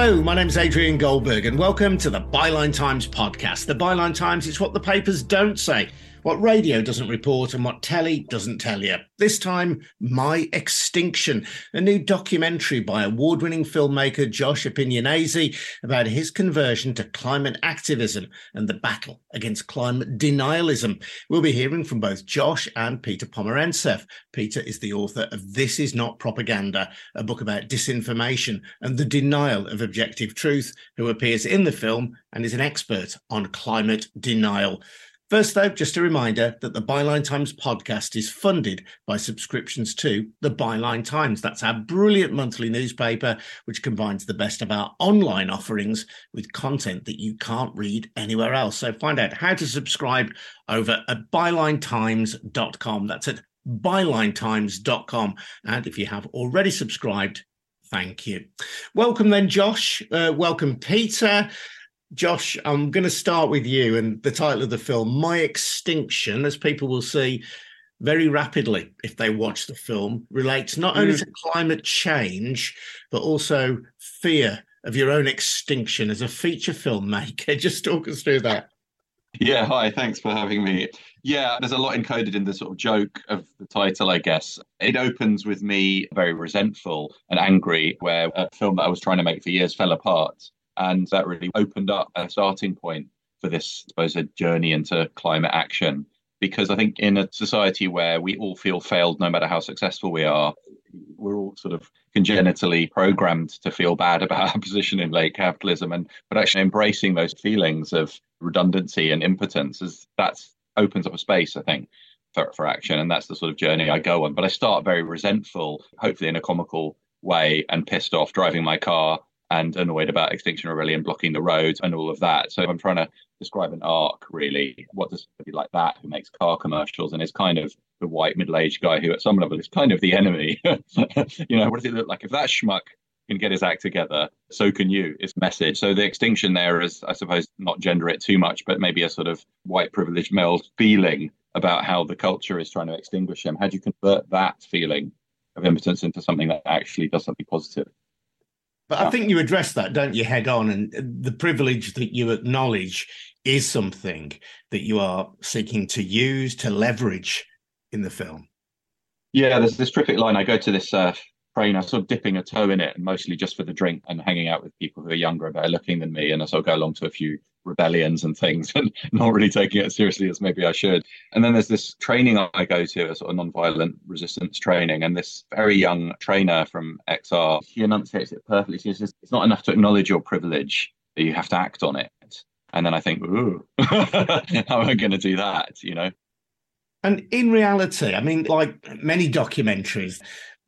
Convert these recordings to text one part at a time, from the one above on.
Hello, my name is Adrian Goldberg, and welcome to the Byline Times podcast. The Byline Times is what the papers don't say what radio doesn't report and what telly doesn't tell you. This time, My Extinction, a new documentary by award winning filmmaker Josh Appignanesi about his conversion to climate activism and the battle against climate denialism. We'll be hearing from both Josh and Peter Pomerantsev. Peter is the author of This Is Not Propaganda, a book about disinformation and the denial of objective truth, who appears in the film and is an expert on climate denial. First, though, just a reminder that the Byline Times podcast is funded by subscriptions to the Byline Times. That's our brilliant monthly newspaper, which combines the best of our online offerings with content that you can't read anywhere else. So find out how to subscribe over at bylinetimes.com. That's at bylinetimes.com. And if you have already subscribed, thank you. Welcome, then, Josh. Uh, welcome, Peter. Josh, I'm going to start with you and the title of the film, My Extinction, as people will see very rapidly if they watch the film, relates not only mm. to climate change, but also fear of your own extinction as a feature filmmaker. Just talk us through that. Yeah, hi, thanks for having me. Yeah, there's a lot encoded in the sort of joke of the title, I guess. It opens with me very resentful and angry, where a film that I was trying to make for years fell apart and that really opened up a starting point for this, I suppose, a journey into climate action. Because I think in a society where we all feel failed, no matter how successful we are, we're all sort of congenitally programmed to feel bad about our position in late capitalism. And but actually embracing those feelings of redundancy and impotence is that opens up a space, I think, for, for action. And that's the sort of journey I go on. But I start very resentful, hopefully in a comical way, and pissed off driving my car and annoyed about Extinction Rebellion blocking the roads and all of that. So I'm trying to describe an arc, really. What does somebody like that who makes car commercials and is kind of the white middle-aged guy who, at some level, is kind of the enemy? you know, what does it look like if that schmuck can get his act together? So can you. Is message. So the extinction there is, I suppose, not gender it too much, but maybe a sort of white privileged male feeling about how the culture is trying to extinguish him. How do you convert that feeling of impotence into something that actually does something positive? But I think you address that, don't you, head on? And the privilege that you acknowledge is something that you are seeking to use to leverage in the film. Yeah, there's this terrific line. I go to this uh, train, I'm sort of dipping a toe in it, and mostly just for the drink and hanging out with people who are younger and better looking than me. And I sort of go along to a few rebellions and things and not really taking it as seriously as maybe I should. And then there's this training I go to, a sort of non-violent resistance training, and this very young trainer from XR, she enunciates it perfectly. Says, it's not enough to acknowledge your privilege, you have to act on it. And then I think, ooh, how am I going to do that? You know? And in reality, I mean, like many documentaries,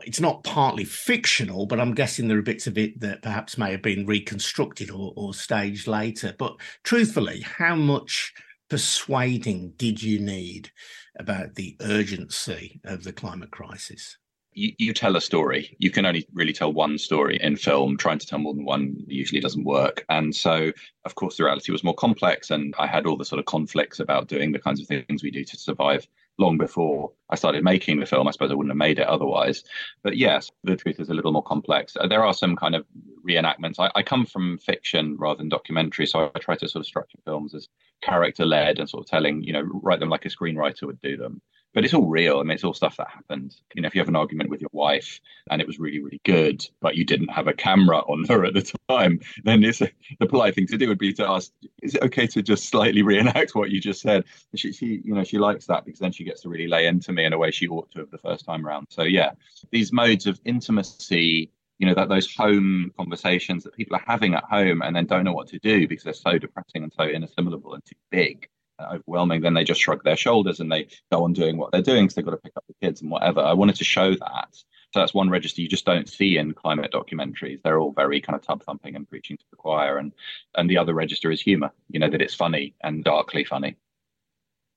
it's not partly fictional, but I'm guessing there are bits of it that perhaps may have been reconstructed or, or staged later. But truthfully, how much persuading did you need about the urgency of the climate crisis? You, you, tell a story. You can only really tell one story in film. Trying to tell more than one usually doesn't work. And so, of course, the reality was more complex. And I had all the sort of conflicts about doing the kinds of things we do to survive long before I started making the film. I suppose I wouldn't have made it otherwise. But yes, the truth is a little more complex. Uh, there are some kind of reenactments. I, I come from fiction rather than documentary, so I try to sort of structure films as character led and sort of telling, you know, write them like a screenwriter would do them but it's all real. I mean, it's all stuff that happened. You know, if you have an argument with your wife and it was really, really good, but you didn't have a camera on her at the time, then it's the polite thing to do would be to ask, is it okay to just slightly reenact what you just said? She, she, you know, she likes that because then she gets to really lay into me in a way she ought to have the first time around. So yeah, these modes of intimacy you know that those home conversations that people are having at home and then don't know what to do because they're so depressing and so inassimilable and too big overwhelming, then they just shrug their shoulders and they go on doing what they're doing because they've got to pick up the kids and whatever. I wanted to show that. So that's one register you just don't see in climate documentaries. They're all very kind of tub thumping and preaching to the choir. And and the other register is humor, you know, that it's funny and darkly funny.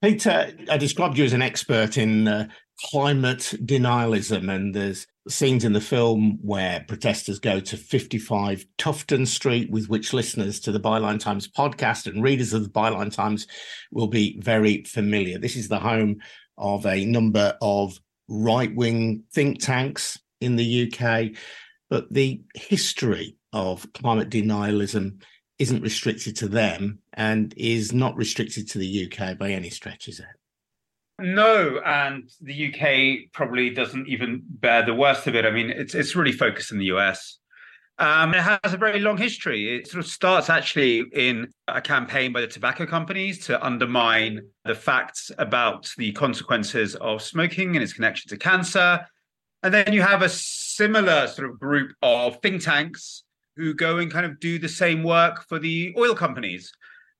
Peter, I described you as an expert in uh, climate denialism, and there's scenes in the film where protesters go to 55 Tufton Street, with which listeners to the Byline Times podcast and readers of the Byline Times will be very familiar. This is the home of a number of right wing think tanks in the UK, but the history of climate denialism isn't restricted to them and is not restricted to the UK by any stretch, is it? No, and the UK probably doesn't even bear the worst of it. I mean, it's it's really focused in the US. Um, it has a very long history. It sort of starts actually in a campaign by the tobacco companies to undermine the facts about the consequences of smoking and its connection to cancer. And then you have a similar sort of group of think tanks who go and kind of do the same work for the oil companies.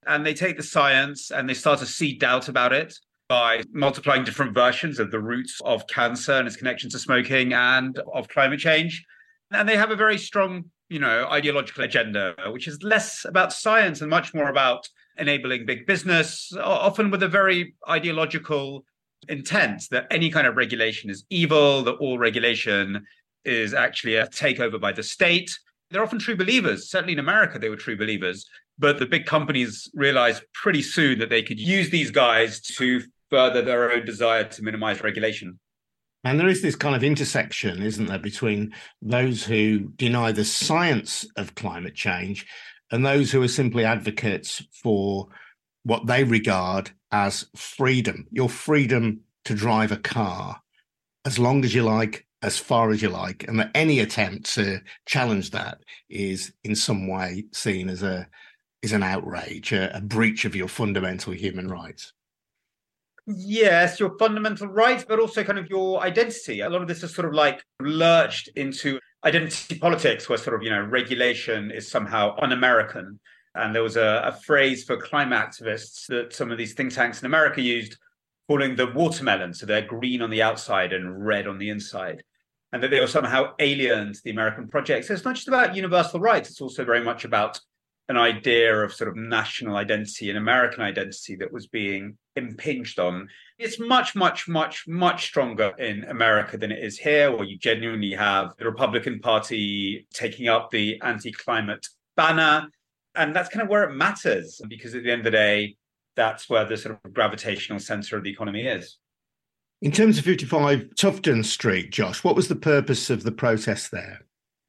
And they take the science and they start to see doubt about it by multiplying different versions of the roots of cancer and its connection to smoking and of climate change. And they have a very strong, you know, ideological agenda, which is less about science and much more about enabling big business, often with a very ideological intent that any kind of regulation is evil, that all regulation is actually a takeover by the state. They're often true believers. Certainly in America, they were true believers. But the big companies realized pretty soon that they could use these guys to further their own desire to minimize regulation. And there is this kind of intersection, isn't there, between those who deny the science of climate change and those who are simply advocates for what they regard as freedom your freedom to drive a car as long as you like, as far as you like, and that any attempt to challenge that is in some way seen as a is an outrage, a, a breach of your fundamental human rights. Yes, your fundamental rights, but also kind of your identity. A lot of this is sort of like lurched into identity politics, where sort of, you know, regulation is somehow un American. And there was a, a, phrase for climate activists that some of these think tanks in America used, calling the watermelon. So they're green on the outside and red on the inside. And that they were somehow alien to the American project. So it's not just about universal rights, it's also very much about an idea of sort of national identity and American identity that was being impinged on. It's much, much, much, much stronger in America than it is here, where you genuinely have the Republican Party taking up the anti climate banner. And that's kind of where it matters, because at the end of the day, that's where the sort of gravitational center of the economy is. In terms of 55 Tufton Street, Josh, what was the purpose of the protest there?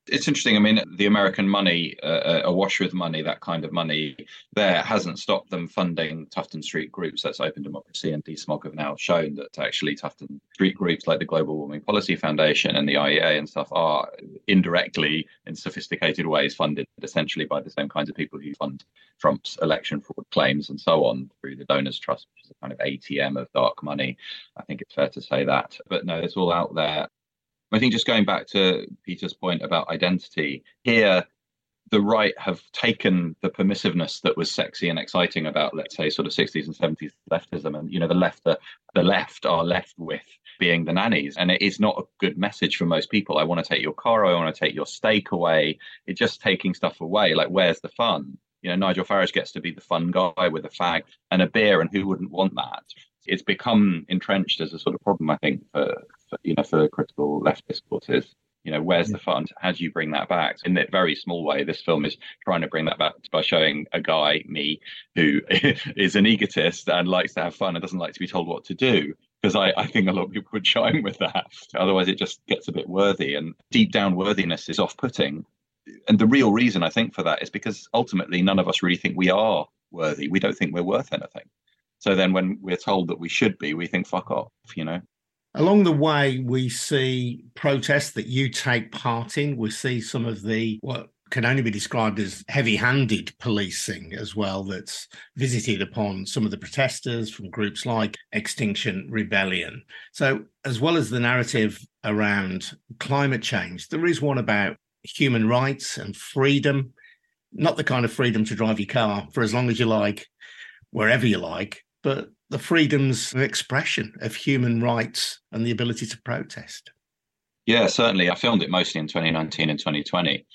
It's interesting. I mean, the American money, uh, awash with money, that kind of money, there hasn't stopped them funding Tufton Street groups. That's Open Democracy and DeSmog have now shown that actually Tufton Street groups like the Global Warming Policy Foundation and the IEA and stuff are indirectly, in sophisticated ways, funded essentially by the same kinds of people who fund Trump's election fraud claims and so on through the Donors Trust, which is a kind of ATM of dark money. I think it's fair to say that. But no, it's all out there. I think just going back to Peter's point about identity, here the right have taken the permissiveness that was sexy and exciting about, let's say, sort of 60s and 70s leftism, and you know, the left, the, the left are left with being the nannies, and it is not a good message for most people. I want to take your car, I want to take your steak away. It's just taking stuff away. Like, where's the fun? You know, Nigel Farage gets to be the fun guy with a fag and a beer, and who wouldn't want that? It's become entrenched as a sort of problem, I think, for you know, for critical left discourses. You know, where's the fun? How do you bring that back? In a very small way, this film is trying to bring that back by showing a guy, me, who is an egotist and likes to have fun and doesn't like to be told what to do because I, I, think a lot of people would chime with that. Otherwise, it just gets a bit worthy, and deep down worthiness is off putting. And the real reason I think for that is because ultimately, none of us really think we are worthy. We don't think we're worth anything. So then, when we're told that we should be, we think, fuck off, you know? Along the way, we see protests that you take part in. We see some of the what can only be described as heavy handed policing as well, that's visited upon some of the protesters from groups like Extinction Rebellion. So, as well as the narrative around climate change, there is one about human rights and freedom, not the kind of freedom to drive your car for as long as you like, wherever you like, but the freedoms of expression of human rights and the ability to protest. Yeah, certainly. I filmed it mostly in 2019 and 2020.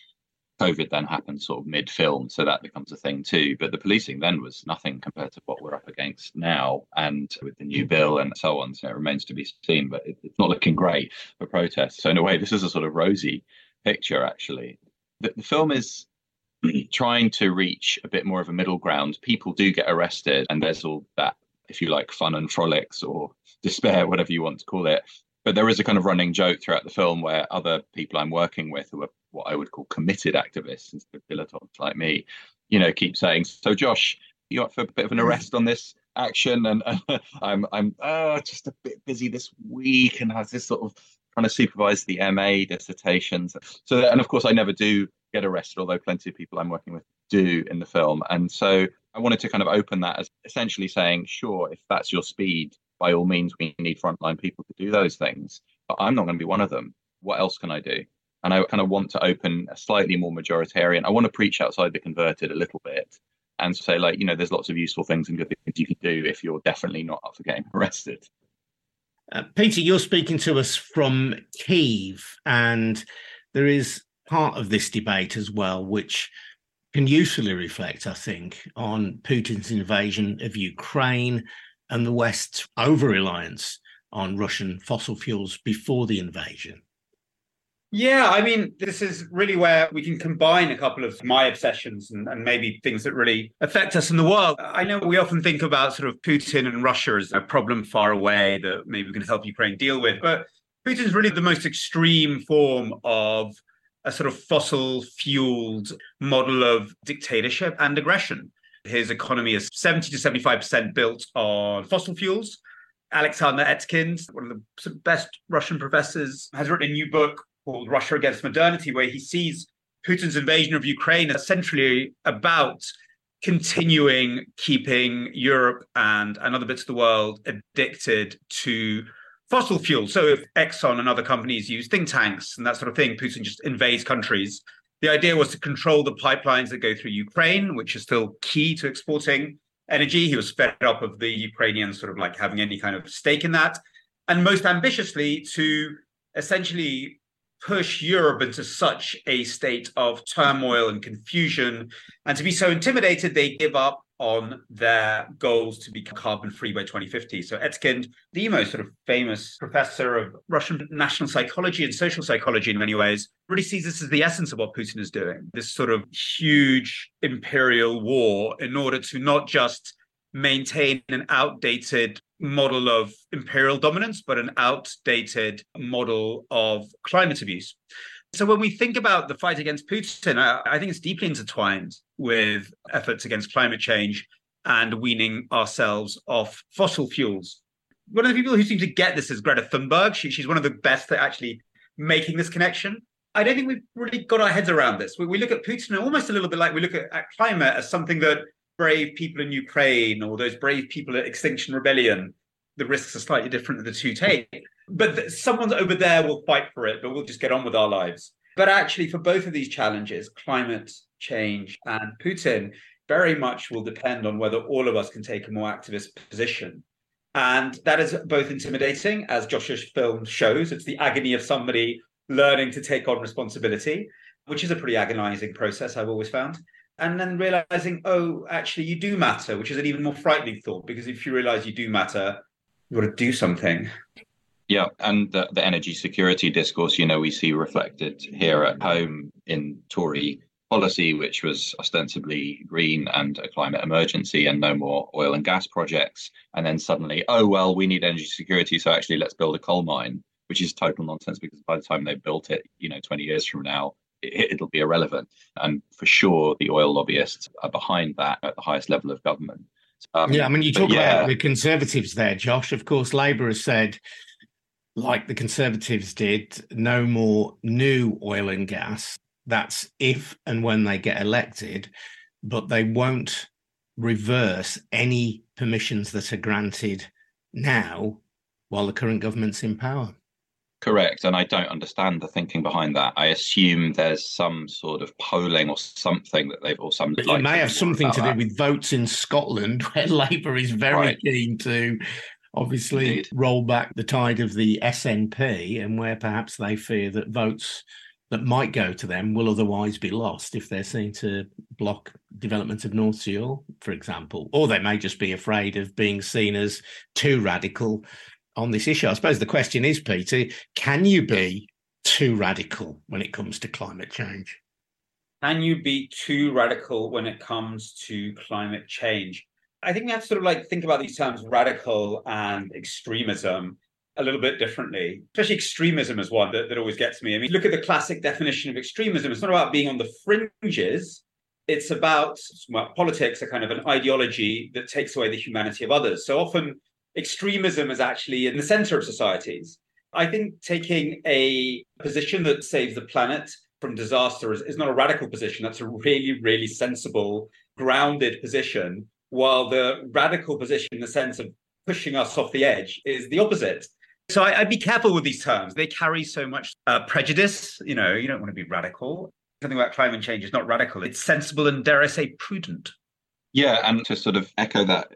COVID then happened sort of mid film, so that becomes a thing too. But the policing then was nothing compared to what we're up against now, and with the new bill and so on. So it remains to be seen, but it's not looking great for protests. So in a way, this is a sort of rosy picture, actually. The, the film is trying to reach a bit more of a middle ground. People do get arrested, and there's all that if you like, fun and frolics or despair, whatever you want to call it. But there is a kind of running joke throughout the film where other people I'm working with who are what I would call committed activists instead of dilettantes like me, you know, keep saying, "So, Josh, you up for a bit of an arrest on this action?" And uh, I'm I'm uh, just a bit busy this week, and has this sort of trying to supervise the MA dissertations. So, and of course, I never do get arrested, although plenty of people I'm working with do in the film. And so, I wanted to kind of open that as essentially saying, sure, if that's your speed, by all means, we need frontline people to do those things. But I'm not going to be one of them. What else can I do? And I kind of want to open a slightly more majoritarian. I want to preach outside the converted a little bit and say, like, you know, there's lots of useful things and good things you can do if you're definitely not up for getting arrested. Uh, Peter, you're speaking to us from Kiev, and there is part of this debate as well, which can usefully reflect, I think, on Putin's invasion of Ukraine and the West's over reliance on Russian fossil fuels before the invasion. Yeah, I mean, this is really where we can combine a couple of my obsessions and, and, maybe things that really affect us in the world. I know we often think about sort of Putin and Russia as a problem far away that maybe we can help Ukraine deal with, but Putin's really the most extreme form of a sort of fossil fueled model of dictatorship and aggression. His economy is 70 to 75% built on fossil fuels. Alexander Etkind, one of the best Russian professors, has written a new book called Russia Against Modernity, where he sees Putin's invasion of Ukraine essentially about continuing keeping Europe and, and other bits of the world addicted to fossil fuels. So if Exxon and other companies use think tanks and that sort of thing, Putin just invades countries. The idea was to control the pipelines that go through Ukraine, which is still key to exporting energy. He was fed up of the Ukrainians sort of like having any kind of stake in that. And most ambitiously, to essentially push Europe into such a state of turmoil and confusion. And to be so intimidated, they give up on their goals to be carbon free by 2050. So Etkind, the most sort of famous professor of Russian national psychology and social psychology in many ways, really sees this as the essence of what Putin is doing. This sort of huge imperial war in order to not just maintain an outdated model of imperial dominance, but an outdated model of climate abuse. So when we think about the fight against Putin, I, I, think it's deeply intertwined with efforts against climate change and weaning ourselves off fossil fuels. One of the people who seem to get this is Greta Thunberg. She, she's one of the best at actually making this connection. I don't think we've really got our heads around this. We, we look at Putin almost a little bit like we look at, at climate as something that brave people in Ukraine or those brave people at Extinction Rebellion, the risks are slightly different that the two take. But th- someone over there will fight for it, but we'll just get on with our lives. But actually, for both of these challenges, climate change and Putin, very much will depend on whether all of us can take a more activist position. And that is both intimidating, as Josh's film shows. It's the agony of somebody learning to take on responsibility, which is a pretty agonizing process, I've always found and then realizing, oh, actually, you do matter, which is an even more frightening thought because if you realize you do matter, you've got to do something. Yeah, and the, the energy security discourse, you know, we see reflected here at home in Tory policy, which was ostensibly green and a climate emergency and no more oil and gas projects. And then suddenly, oh, well, we need energy security. So actually, let's build a coal mine, which is total nonsense because by the time they built it, you know, 20 years from now, it, will be irrelevant. And for sure, the oil lobbyists are behind that at the highest level of government. Um, yeah, I mean, you talk yeah. about the Conservatives there, Josh. Of course, Labour has said, like the Conservatives did, no more new oil and gas. That's if and when they get elected, but they won't reverse any permissions that are granted now while the current government's in power. Correct. And I don't understand the thinking behind that. I assume there's some sort of polling or something that they've, or some. It may have something to do with votes in Scotland, where Labour is very right. keen to obviously Indeed. roll back the tide of the SNP and where perhaps they fear that votes that might go to them will otherwise be lost if they're seen to block development of North Sea oil, for example. Or they may just be afraid of being seen as too radical on this issue. I suppose the question is, Peter, can you be too radical when it comes to climate change? Can you be too radical when it comes to climate change? I think we have to sort of like think about these terms radical and extremism a little bit differently. Especially extremism is one that, that always gets me. I mean, look at the classic definition of extremism. It's not about being on the fringes. It's about well, politics, a kind of an ideology that takes away the humanity of others. So often extremism is actually in the center of societies. I think taking a position that saves the planet from disaster is, is not a radical position. That's a really, really sensible, grounded position. While the radical position, in the sense of pushing us off the edge, is the opposite. So I, would be careful with these terms. They carry so much uh, prejudice. You know, you don't want to be radical. Something about climate change is not radical. It's sensible and, dare I say, prudent. Yeah, and to sort of echo that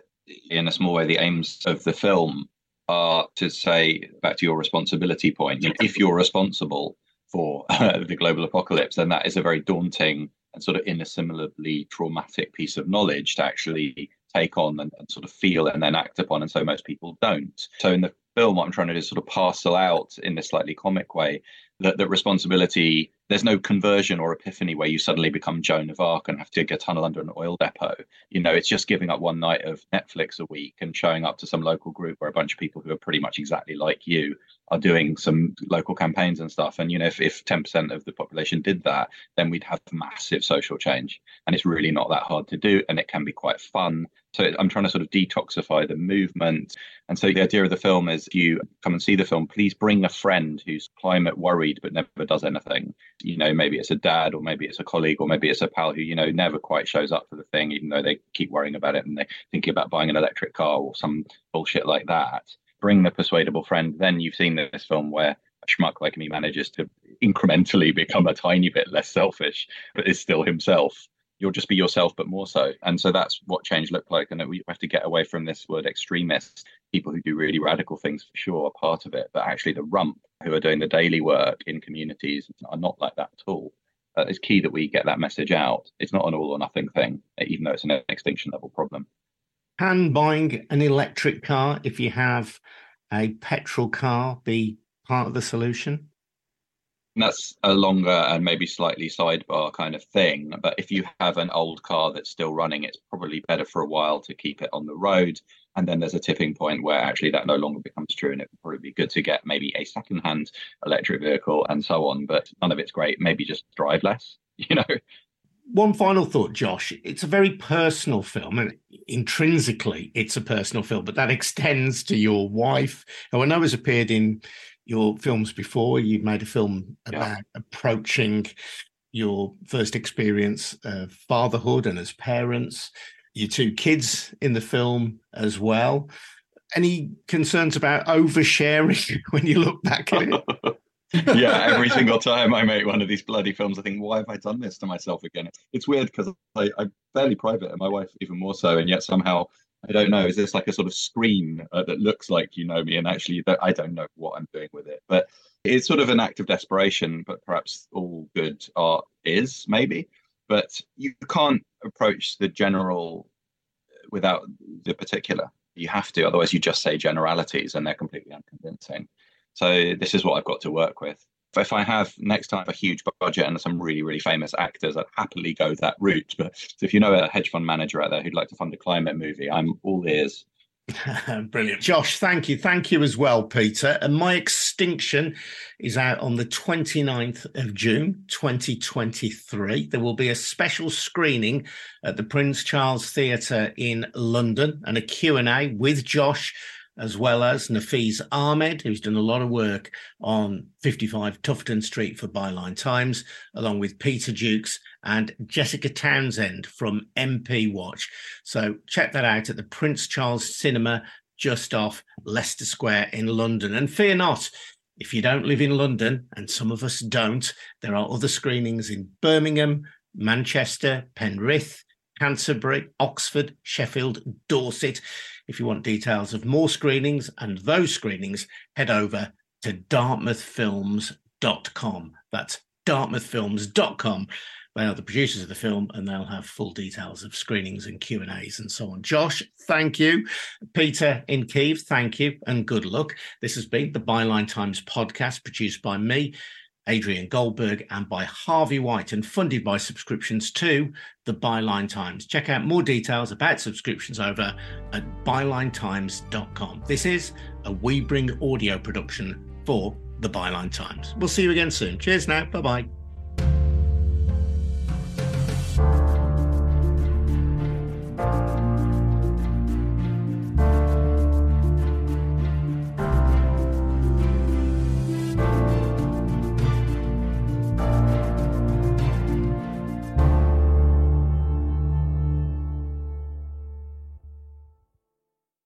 in a small way, the aims of the film are to say back to your responsibility point. You know, if you're responsible for uh, the global apocalypse, then that is a very daunting and sort of inassimilably traumatic piece of knowledge to actually take on and, and, sort of feel and then act upon. And so most people don't. So in the film, what I'm trying to do is sort of parcel out in this slightly comic way that, that responsibility, there's no conversion or epiphany where you suddenly become Joan of Arc and have to dig a tunnel under an oil depot. You know, it's just giving up one night of Netflix a week and showing up to some local group where a bunch of people who are pretty much exactly like you are doing some local campaigns and stuff. And, you know, if, if 10% of the population did that, then we'd have massive social change. And it's really not that hard to do. And it can be quite fun. So I'm trying to sort of detoxify the movement. And so the idea of the film is you come and see the film, please bring a friend who's climate worried but never does anything. You know, maybe it's a dad or maybe it's a colleague or maybe it's a pal who, you know, never quite shows up for the thing, even though they keep worrying about it and they're thinking about buying an electric car or some bullshit like that. Bring the persuadable friend. Then you've seen this film where a schmuck like me manages to incrementally become a tiny bit less selfish, but is still himself you'll just be yourself, but more so. And so that's what change looked like. And we have to get away from this word extremists. People who do really radical things for sure are part of it, but actually the rump who are doing the daily work in communities are not like that at all. Uh, it's key that we get that message out. It's not an all or nothing thing, even though it's an extinction level problem. Can buying an electric car, if you have a petrol car, be part of the solution? That's a longer and maybe slightly sidebar kind of thing. But if you have an old car that's still running, it's probably better for a while to keep it on the road. And then there's a tipping point where actually that no longer becomes true. And it would probably be good to get maybe a secondhand electric vehicle and so on. But none of it's great. Maybe just drive less, you know? One final thought, Josh. It's a very personal film, and intrinsically, it's a personal film, but that extends to your wife, who I know has appeared in your films before. You've made a film about yeah. approaching your first experience of fatherhood and as parents, your two kids in the film as well. Any concerns about oversharing when you look back at it? yeah, every single time I make one of these bloody films, I think, why have I done this to myself again? It's weird because I'm fairly private, and my wife even more so, and yet somehow I don't know. Is this like a sort of screen uh, that looks like you know me, and actually I don't know what I'm doing with it? But it's sort of an act of desperation. But perhaps all good art is maybe. But you can't approach the general without the particular. You have to, otherwise you just say generalities, and they're completely unconvincing. So this is what I've got to work with if I have next time a huge budget and some really, really famous actors, I'd happily go that route. But if you know a hedge fund manager out there who'd like to fund a climate movie, I'm all ears. Brilliant. Josh, thank you. Thank you as well, Peter. And My Extinction is out on the 29th of June, 2023. There will be a special screening at the Prince Charles Theatre in London and a Q&A with Josh as well as Nafeez Ahmed, who's done a lot of work on 55 Tufton Street for Byline Times, along with Peter Jukes and Jessica Townsend from MP Watch. So check that out at the Prince Charles Cinema just off Leicester Square in London. And fear not, if you don't live in London, and some of us don't, there are other screenings in Birmingham, Manchester, Penrith, Canterbury, Oxford, Sheffield, Dorset. If you want details of more screenings and those screenings, head over to dartmouthfilms.com. That's dartmouthfilms.com. They are the producers of the film, and they'll have full details of screenings and Q and A's and so on. Josh, thank you. Peter in Kiev, thank you, and good luck. This has been the Byline Times podcast, produced by me, Adrian Goldberg, and by Harvey White, and funded by subscriptions to the Byline Times. Check out more details about subscriptions over at bylinetimes.com. This is a We Bring audio production for the Byline Times. We'll see you again soon. Cheers now. Bye bye.